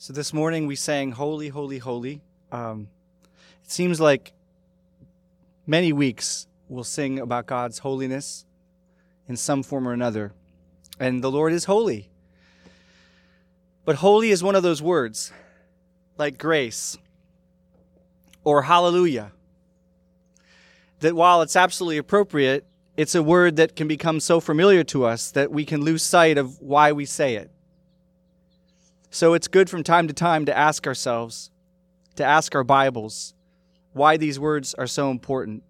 So this morning we sang Holy, Holy, Holy. Um, it seems like many weeks we'll sing about God's holiness in some form or another. And the Lord is holy. But holy is one of those words, like grace or hallelujah, that while it's absolutely appropriate, it's a word that can become so familiar to us that we can lose sight of why we say it. So it's good from time to time to ask ourselves, to ask our Bibles, why these words are so important.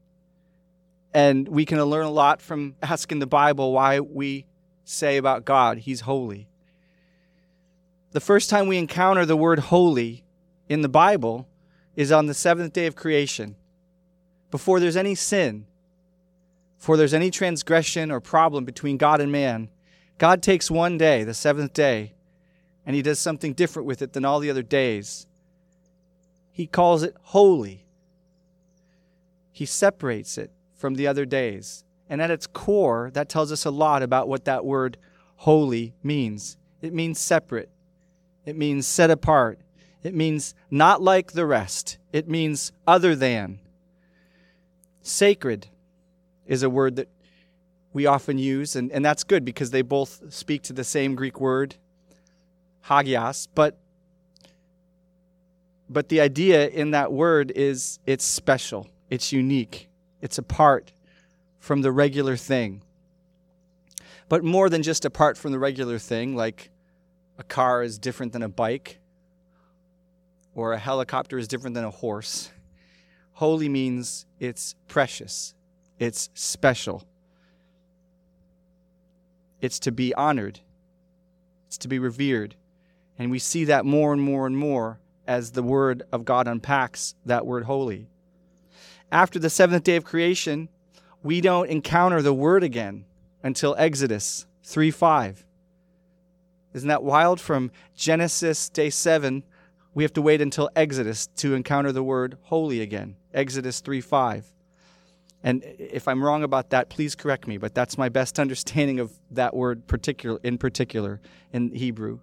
And we can learn a lot from asking the Bible why we say about God, He's holy. The first time we encounter the word holy in the Bible is on the seventh day of creation, before there's any sin, before there's any transgression or problem between God and man. God takes one day, the seventh day, and he does something different with it than all the other days. He calls it holy. He separates it from the other days. And at its core, that tells us a lot about what that word holy means. It means separate, it means set apart, it means not like the rest, it means other than. Sacred is a word that we often use, and, and that's good because they both speak to the same Greek word hagios, but but the idea in that word is it's special, it's unique, it's apart from the regular thing. But more than just apart from the regular thing, like a car is different than a bike, or a helicopter is different than a horse. Holy means it's precious, it's special, it's to be honored, it's to be revered. And we see that more and more and more as the Word of God unpacks that word holy. After the seventh day of creation, we don't encounter the Word again until Exodus 3 5. Isn't that wild? From Genesis day 7, we have to wait until Exodus to encounter the word holy again. Exodus 3 5. And if I'm wrong about that, please correct me, but that's my best understanding of that word particular, in particular in Hebrew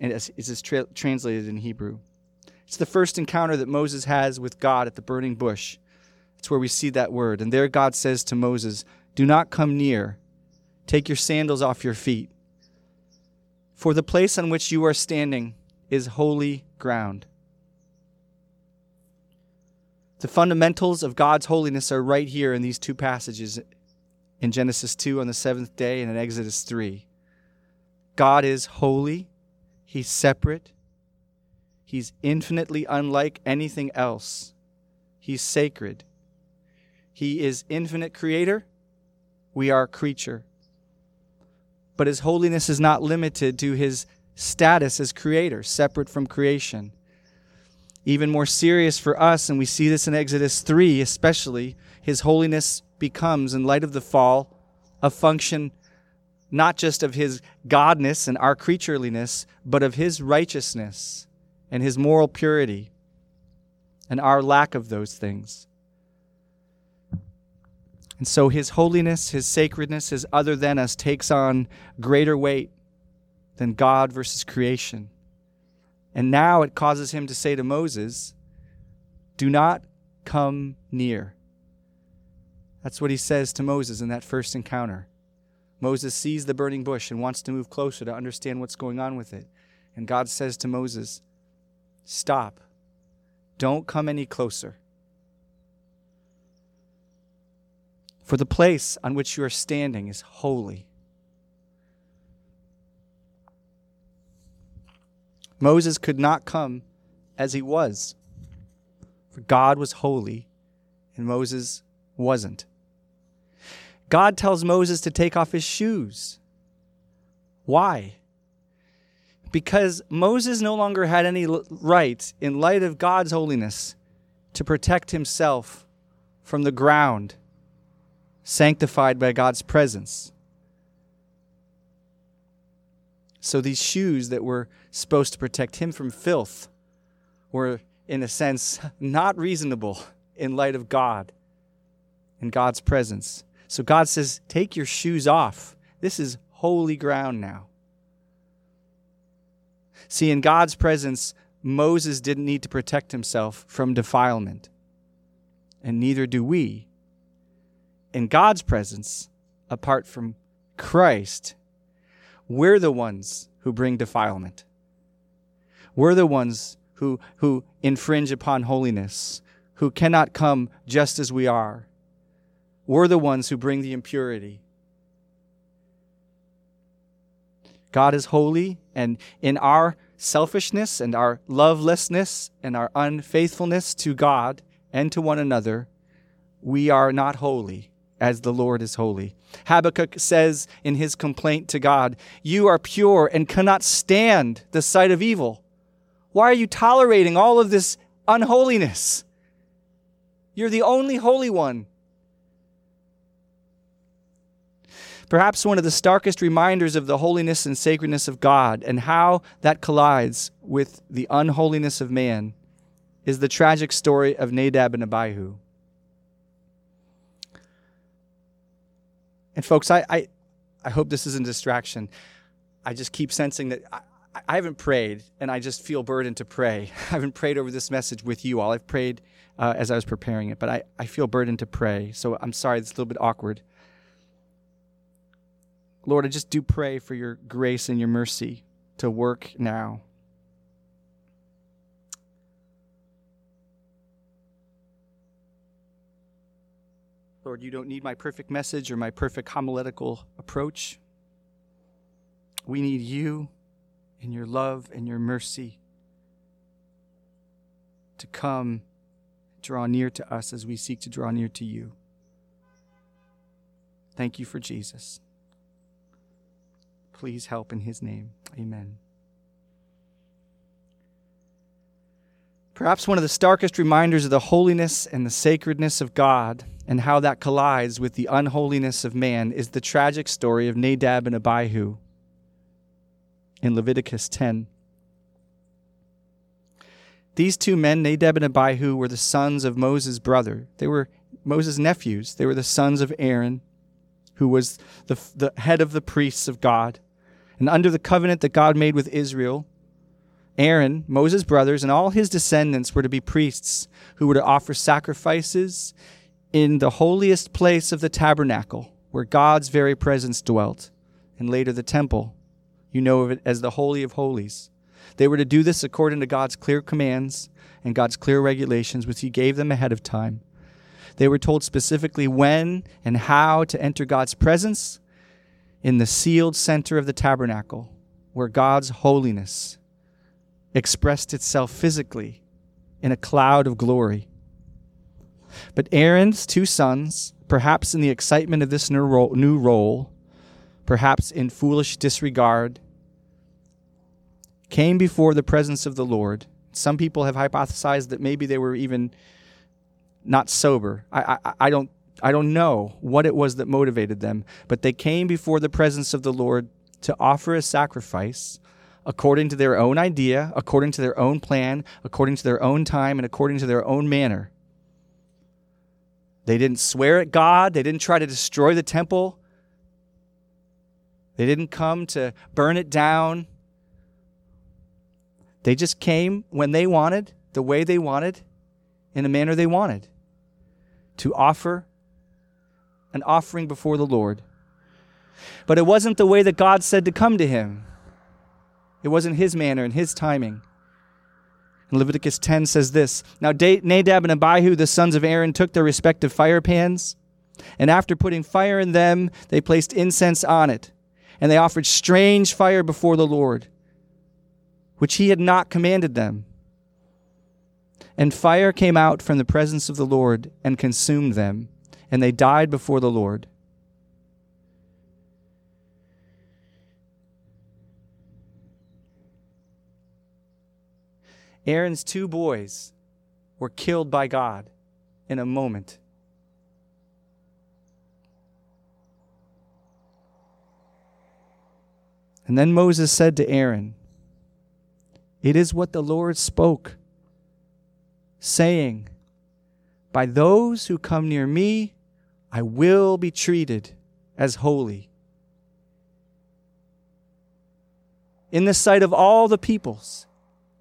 and it is tra- translated in Hebrew. It's the first encounter that Moses has with God at the burning bush. It's where we see that word. And there God says to Moses, Do not come near. Take your sandals off your feet. For the place on which you are standing is holy ground. The fundamentals of God's holiness are right here in these two passages in Genesis 2 on the seventh day and in Exodus 3. God is holy He's separate. He's infinitely unlike anything else. He's sacred. He is infinite creator. We are creature. But his holiness is not limited to his status as creator, separate from creation. Even more serious for us, and we see this in Exodus 3 especially, his holiness becomes, in light of the fall, a function not just of his godness and our creatureliness, but of his righteousness and his moral purity and our lack of those things. And so his holiness, his sacredness, his other than us takes on greater weight than God versus creation. And now it causes him to say to Moses, Do not come near. That's what he says to Moses in that first encounter. Moses sees the burning bush and wants to move closer to understand what's going on with it. And God says to Moses, Stop. Don't come any closer. For the place on which you are standing is holy. Moses could not come as he was, for God was holy and Moses wasn't. God tells Moses to take off his shoes. Why? Because Moses no longer had any right, in light of God's holiness, to protect himself from the ground sanctified by God's presence. So these shoes that were supposed to protect him from filth were, in a sense, not reasonable in light of God and God's presence. So God says, Take your shoes off. This is holy ground now. See, in God's presence, Moses didn't need to protect himself from defilement, and neither do we. In God's presence, apart from Christ, we're the ones who bring defilement. We're the ones who, who infringe upon holiness, who cannot come just as we are. We're the ones who bring the impurity. God is holy, and in our selfishness and our lovelessness and our unfaithfulness to God and to one another, we are not holy as the Lord is holy. Habakkuk says in his complaint to God, You are pure and cannot stand the sight of evil. Why are you tolerating all of this unholiness? You're the only holy one. Perhaps one of the starkest reminders of the holiness and sacredness of God and how that collides with the unholiness of man is the tragic story of Nadab and Abihu. And folks, I, I, I hope this isn't a distraction. I just keep sensing that I, I haven't prayed, and I just feel burdened to pray. I haven't prayed over this message with you all. I've prayed uh, as I was preparing it, but I, I feel burdened to pray. So I'm sorry, it's a little bit awkward. Lord, I just do pray for your grace and your mercy to work now. Lord, you don't need my perfect message or my perfect homiletical approach. We need you and your love and your mercy to come draw near to us as we seek to draw near to you. Thank you for Jesus. Please help in his name. Amen. Perhaps one of the starkest reminders of the holiness and the sacredness of God and how that collides with the unholiness of man is the tragic story of Nadab and Abihu in Leviticus 10. These two men, Nadab and Abihu, were the sons of Moses' brother. They were Moses' nephews. They were the sons of Aaron, who was the, the head of the priests of God. And under the covenant that God made with Israel, Aaron, Moses' brothers, and all his descendants were to be priests who were to offer sacrifices in the holiest place of the tabernacle, where God's very presence dwelt, and later the temple. You know of it as the Holy of Holies. They were to do this according to God's clear commands and God's clear regulations, which He gave them ahead of time. They were told specifically when and how to enter God's presence in the sealed center of the tabernacle, where God's holiness expressed itself physically in a cloud of glory. But Aaron's two sons, perhaps in the excitement of this new role, new role perhaps in foolish disregard, came before the presence of the Lord. Some people have hypothesized that maybe they were even not sober. I, I, I don't I don't know what it was that motivated them, but they came before the presence of the Lord to offer a sacrifice according to their own idea, according to their own plan, according to their own time, and according to their own manner. They didn't swear at God, they didn't try to destroy the temple, they didn't come to burn it down. They just came when they wanted, the way they wanted, in the manner they wanted, to offer an offering before the Lord. But it wasn't the way that God said to come to him. It wasn't his manner and his timing. And Leviticus 10 says this Now Nadab and Abihu, the sons of Aaron, took their respective fire pans, and after putting fire in them, they placed incense on it, and they offered strange fire before the Lord, which he had not commanded them. And fire came out from the presence of the Lord and consumed them and they died before the Lord. Aaron's two boys were killed by God in a moment. And then Moses said to Aaron, It is what the Lord spoke, saying, By those who come near me, I will be treated as holy. in the sight of all the peoples.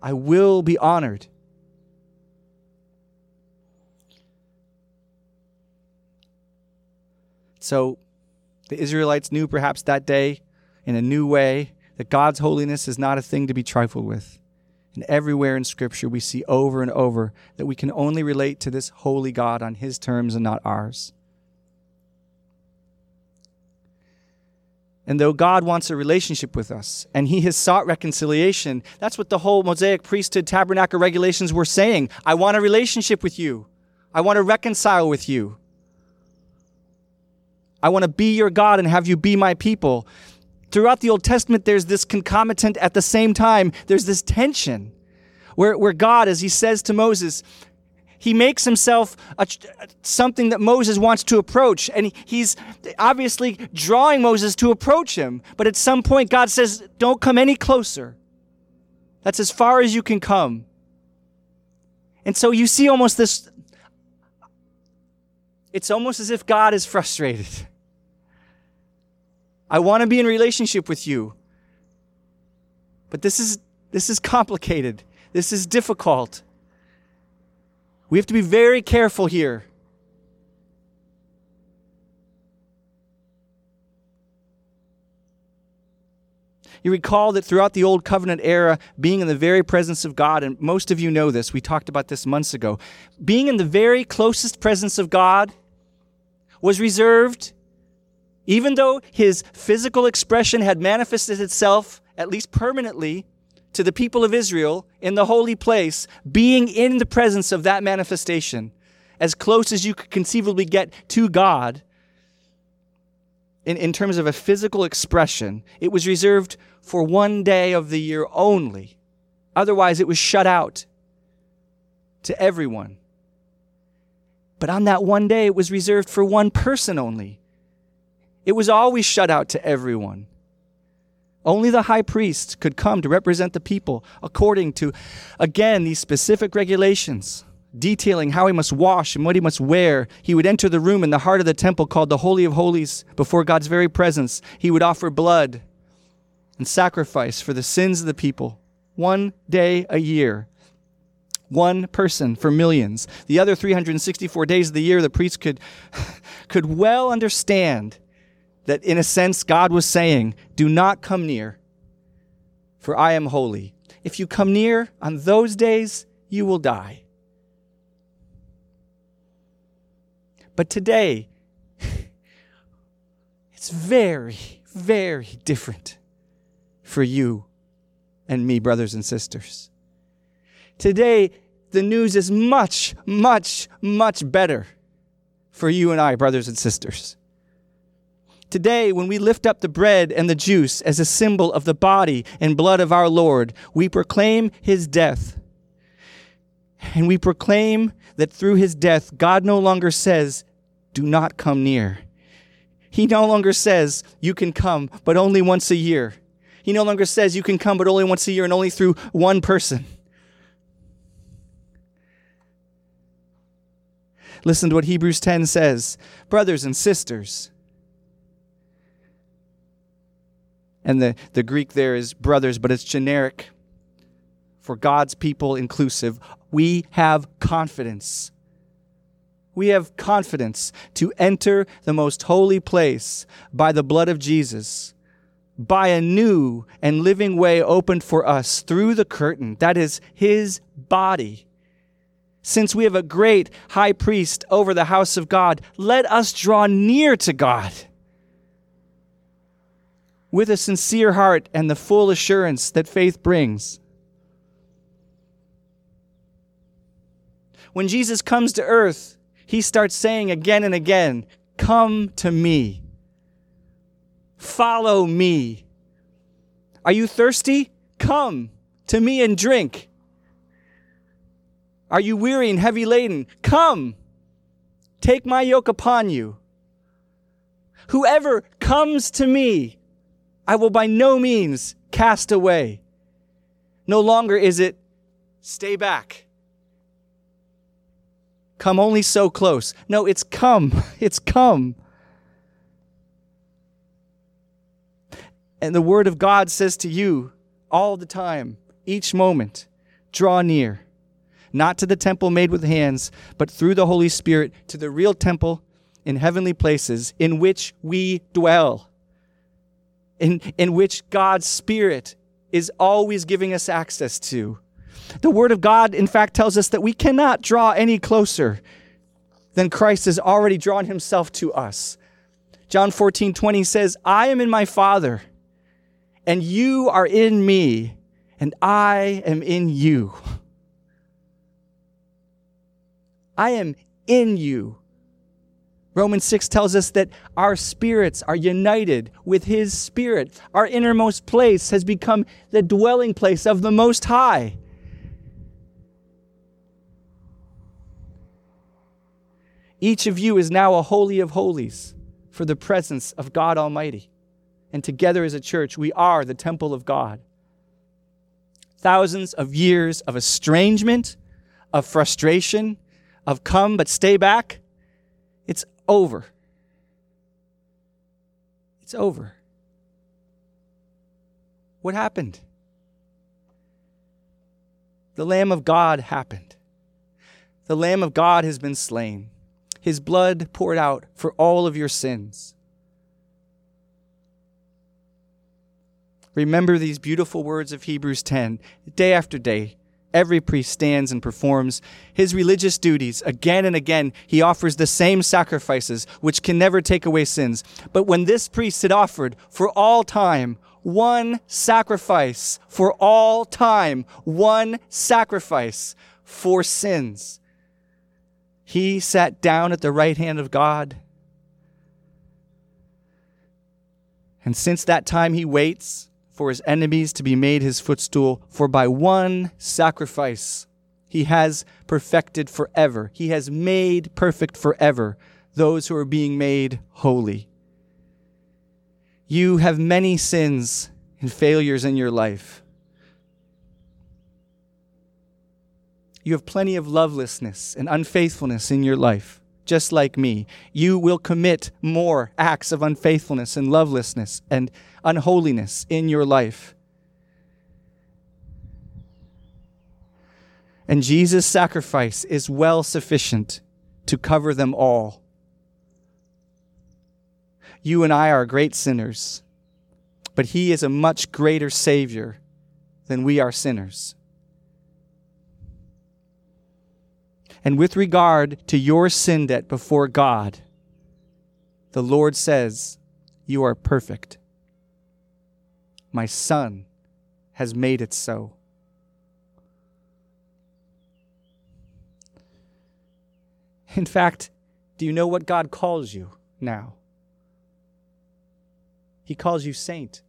I will be honored. So the Israelites knew perhaps that day in a new way that God's holiness is not a thing to be trifled with. And everywhere in Scripture, we see over and over that we can only relate to this holy God on His terms and not ours. And though God wants a relationship with us and He has sought reconciliation, that's what the whole Mosaic priesthood tabernacle regulations were saying. I want a relationship with you. I want to reconcile with you. I want to be your God and have you be my people. Throughout the Old Testament, there's this concomitant at the same time, there's this tension where, where God, as He says to Moses, he makes himself a, something that Moses wants to approach. And he's obviously drawing Moses to approach him. But at some point, God says, Don't come any closer. That's as far as you can come. And so you see almost this. It's almost as if God is frustrated. I want to be in relationship with you. But this is this is complicated. This is difficult. We have to be very careful here. You recall that throughout the Old Covenant era, being in the very presence of God, and most of you know this, we talked about this months ago, being in the very closest presence of God was reserved, even though his physical expression had manifested itself, at least permanently, to the people of Israel in the holy place, being in the presence of that manifestation, as close as you could conceivably get to God in, in terms of a physical expression, it was reserved for one day of the year only. Otherwise, it was shut out to everyone. But on that one day, it was reserved for one person only. It was always shut out to everyone. Only the high priest could come to represent the people according to, again, these specific regulations detailing how he must wash and what he must wear. He would enter the room in the heart of the temple called the Holy of Holies before God's very presence. He would offer blood and sacrifice for the sins of the people one day a year. One person for millions. The other 364 days of the year, the priest could, could well understand that in a sense God was saying, Do not come near, for I am holy. If you come near on those days, you will die. But today, it's very, very different for you and me, brothers and sisters. Today, the news is much, much, much better for you and I, brothers and sisters. Today, when we lift up the bread and the juice as a symbol of the body and blood of our Lord, we proclaim his death. And we proclaim that through his death, God no longer says, Do not come near. He no longer says, You can come, but only once a year. He no longer says, You can come, but only once a year and only through one person. Listen to what Hebrews 10 says Brothers and sisters, And the, the Greek there is brothers, but it's generic for God's people inclusive. We have confidence. We have confidence to enter the most holy place by the blood of Jesus, by a new and living way opened for us through the curtain. That is his body. Since we have a great high priest over the house of God, let us draw near to God with a sincere heart and the full assurance that faith brings. When Jesus comes to earth, he starts saying again and again, Come to me. Follow me. Are you thirsty? Come to me and drink. Are you weary and heavy laden? Come. Take my yoke upon you. Whoever comes to me, I will by no means cast away. No longer is it stay back. Come only so close. No, it's come. It's come. And the Word of God says to you, all the time, each moment, draw near, not to the temple made with hands, but through the Holy Spirit to the real temple in heavenly places in which we dwell, in, in which God's Spirit is always giving us access to. The Word of God, in fact, tells us that we cannot draw any closer than Christ has already drawn himself to us. John 14, 20 says, I am in my Father, and you are in me, and I am in you. I am in you. Romans 6 tells us that our spirits are united with His Spirit. Our innermost place has become the dwelling place of the Most High. Each of you is now a holy of holies for the presence of God Almighty. And together as a church, we are the temple of God. Thousands of years of estrangement, of frustration, of come but stay back, it's over. It's over. What happened? The Lamb of God happened. The Lamb of God has been slain his blood poured out for all of your sins. Remember these beautiful words of Hebrews 10. Day after day, every priest stands and performs his religious duties. Again and again, he offers the same sacrifices, which can never take away sins. But when this priest had offered for all time one sacrifice for all time, one sacrifice for sins, he sat down at the right hand of God. And since that time, he waits for his enemies to be made his footstool. For by one sacrifice, he has perfected forever. He has made perfect forever those who are being made holy. You have many sins and failures in your life. You have plenty of lovelessness and unfaithfulness in your life, just like me. You will commit more acts of unfaithfulness and lovelessness and unholiness in your life. And Jesus' sacrifice is well sufficient to cover them all. You and I are great sinners, but He is a much greater Savior than we are sinners. And with regard to your sin debt before God, the Lord says, You are perfect. My Son has made it so. In fact, do you know what God calls you now? He calls you saint.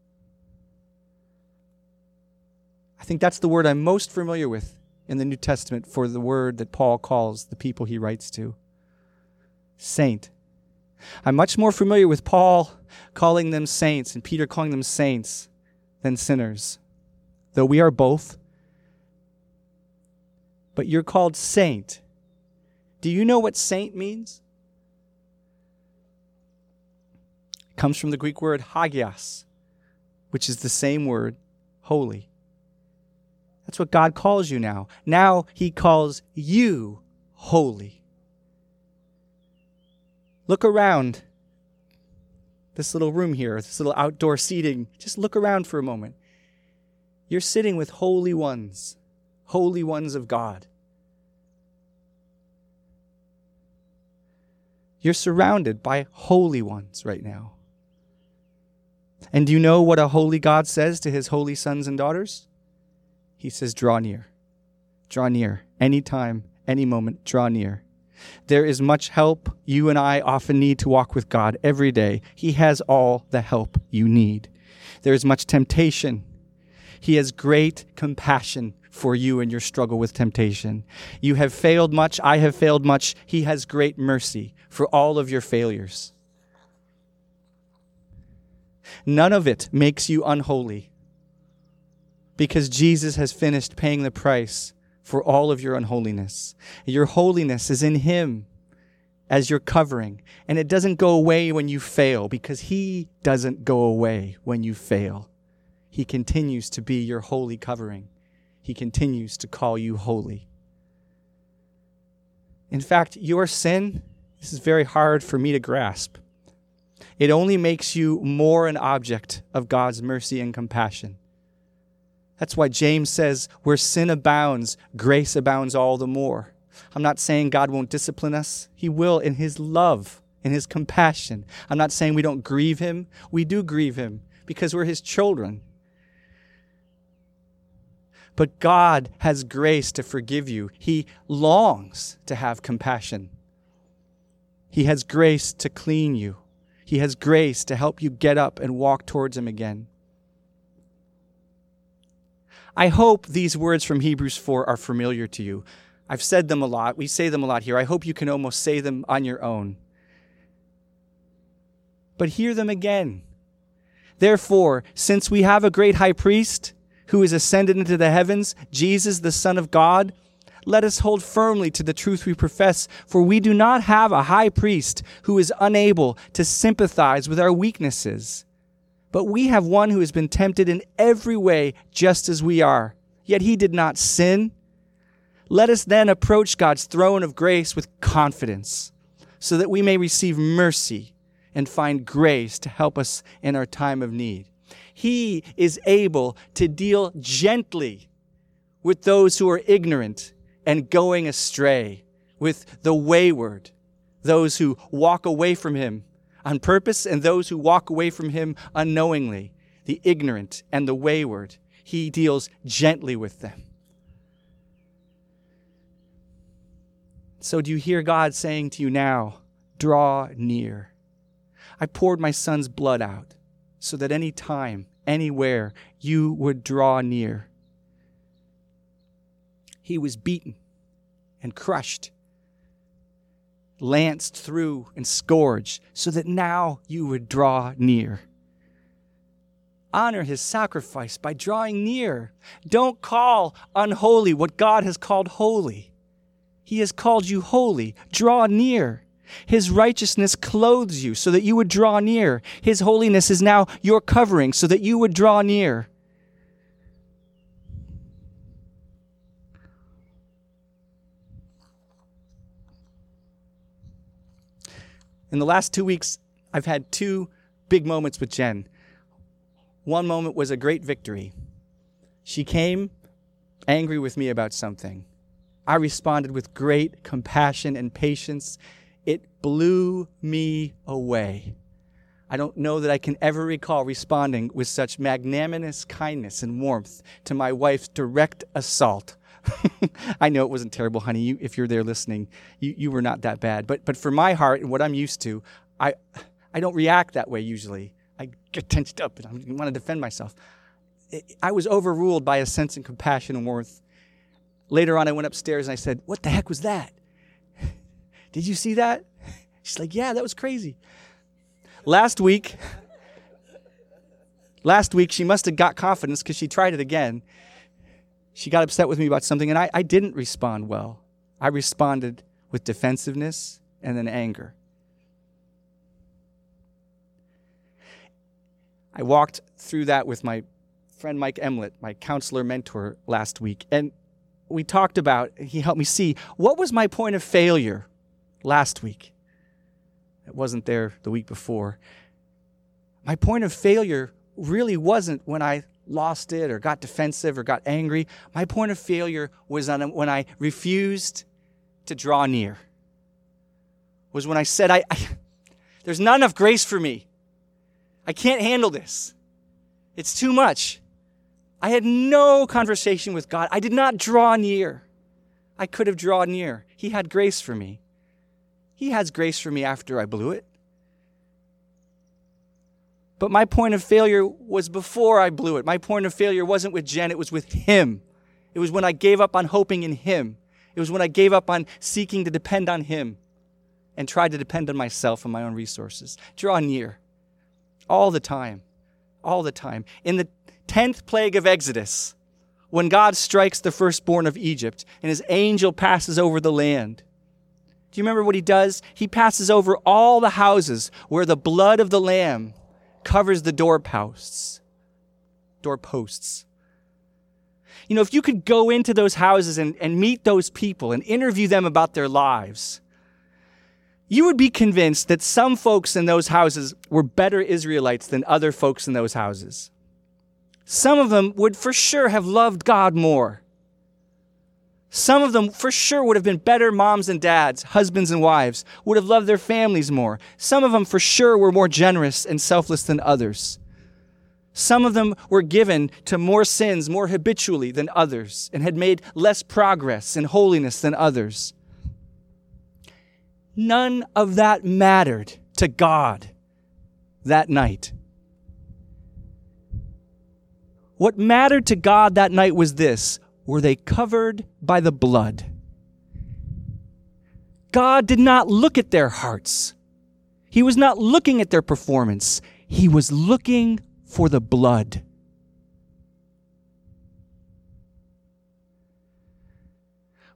I think that's the word I'm most familiar with in the New Testament for the word that Paul calls the people he writes to saint. I'm much more familiar with Paul calling them saints and Peter calling them saints than sinners, though we are both. But you're called saint. Do you know what saint means? It comes from the Greek word hagios, which is the same word, holy. That's what God calls you now. Now He calls you holy. Look around this little room here, this little outdoor seating. Just look around for a moment. You're sitting with holy ones, holy ones of God. You're surrounded by holy ones right now. And do you know what a holy God says to his holy sons and daughters? He says, Draw near. Draw near. Anytime, any moment, draw near. There is much help you and I often need to walk with God every day. He has all the help you need. There is much temptation. He has great compassion for you in your struggle with temptation. You have failed much. I have failed much. He has great mercy for all of your failures. None of it makes you unholy because Jesus has finished paying the price for all of your unholiness. Your holiness is in Him as your covering, and it doesn't go away when you fail because He doesn't go away when you fail. He continues to be your holy covering. He continues to call you holy. In fact, your sin, this is very hard for me to grasp. It only makes you more an object of God's mercy and compassion. That's why James says, where sin abounds, grace abounds all the more. I'm not saying God won't discipline us. He will in His love, in His compassion. I'm not saying we don't grieve Him. We do grieve Him because we're His children. But God has grace to forgive you. He longs to have compassion. He has grace to clean you. He has grace to help you get up and walk towards Him again. I hope these words from Hebrews 4 are familiar to you. I've said them a lot. We say them a lot here. I hope you can almost say them on your own. But hear them again. Therefore, since we have a great high priest who is ascended into the heavens, Jesus, the Son of God, let us hold firmly to the truth we profess, for we do not have a high priest who is unable to sympathize with our weaknesses but we have one who has been tempted in every way, just as we are. Yet he did not sin. Let us then approach God's throne of grace with confidence, so that we may receive mercy and find grace to help us in our time of need. He is able to deal gently with those who are ignorant and going astray, with the wayward, those who walk away from him on purpose and those who walk away from him unknowingly, the ignorant and the wayward. He deals gently with them. So, do you hear God saying to you now, draw near? I poured my son's blood out so that any time, anywhere, you would draw near. He was beaten and crushed lanced through and scourged, so that now you would draw near. Honor his sacrifice by drawing near. Don't call unholy what God has called holy. He has called you holy. Draw near. His righteousness clothes you so that you would draw near. His holiness is now your covering so that you would draw near. In the last two weeks, I've had two big moments with Jen. One moment was a great victory. She came angry with me about something. I responded with great compassion and patience. It blew me away. I don't know that I can ever recall responding with such magnanimous kindness and warmth to my wife's direct assault I know it wasn't terrible, honey. You, if you're there listening, you, you were not that bad. But, but for my heart and what I'm used to, I, I don't react that way usually. I get tensed up and I want to defend myself. I was overruled by a sense of compassion and warmth. Later on, I went upstairs and I said, What the heck was that? Did you see that? She's like, Yeah, that was crazy. Last week, last week, she must have got confidence because she tried it again she got upset with me about something, and I, I didn't respond well. I responded with defensiveness and then anger. I walked through that with my friend Mike Emlet, my counselor mentor, last week, and we talked about, he helped me see what was my point of failure last week. It wasn't there the week before. My point of failure really wasn't when I lost it or got defensive or got angry. My point of failure was when I refused to draw near. Was when I said, I, I there's not enough grace for me. I can't handle this. It's too much. I had no conversation with God. I did not draw near. I could have drawn near. He had grace for me. He has grace for me after I blew it. But my point of failure was before I blew it. My point of failure wasn't with Jen, it was with him. It was when I gave up on hoping in him. It was when I gave up on seeking to depend on him and tried to depend on myself and my own resources. Draw near all the time. All the time. In the 10th plague of Exodus, when God strikes the firstborn of Egypt and his angel passes over the land, do you remember what he does? He passes over all the houses where the blood of the lamb covers the doorposts. doorposts. You know, if you could go into those houses and, and meet those people and interview them about their lives, you would be convinced that some folks in those houses were better Israelites than other folks in those houses. Some of them would for sure have loved God more. Some of them for sure would have been better moms and dads, husbands and wives, would have loved their families more. Some of them for sure were more generous and selfless than others. Some of them were given to more sins more habitually than others and had made less progress in holiness than others. None of that mattered to God that night. What mattered to God that night was this were they covered by the blood? God did not look at their hearts. He was not looking at their performance. He was looking for the blood.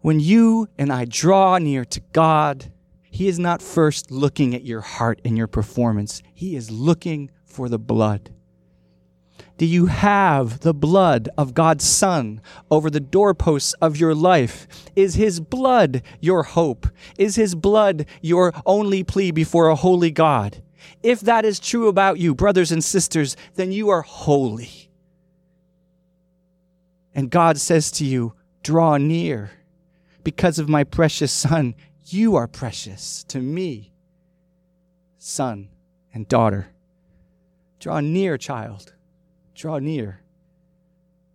When you and I draw near to God, He is not first looking at your heart and your performance, He is looking for the blood. Do you have the blood of God's Son over the doorposts of your life? Is His blood your hope? Is His blood your only plea before a holy God? If that is true about you, brothers and sisters, then you are holy. And God says to you, Draw near. Because of my precious Son, you are precious to me, son and daughter. Draw near, child. Draw near.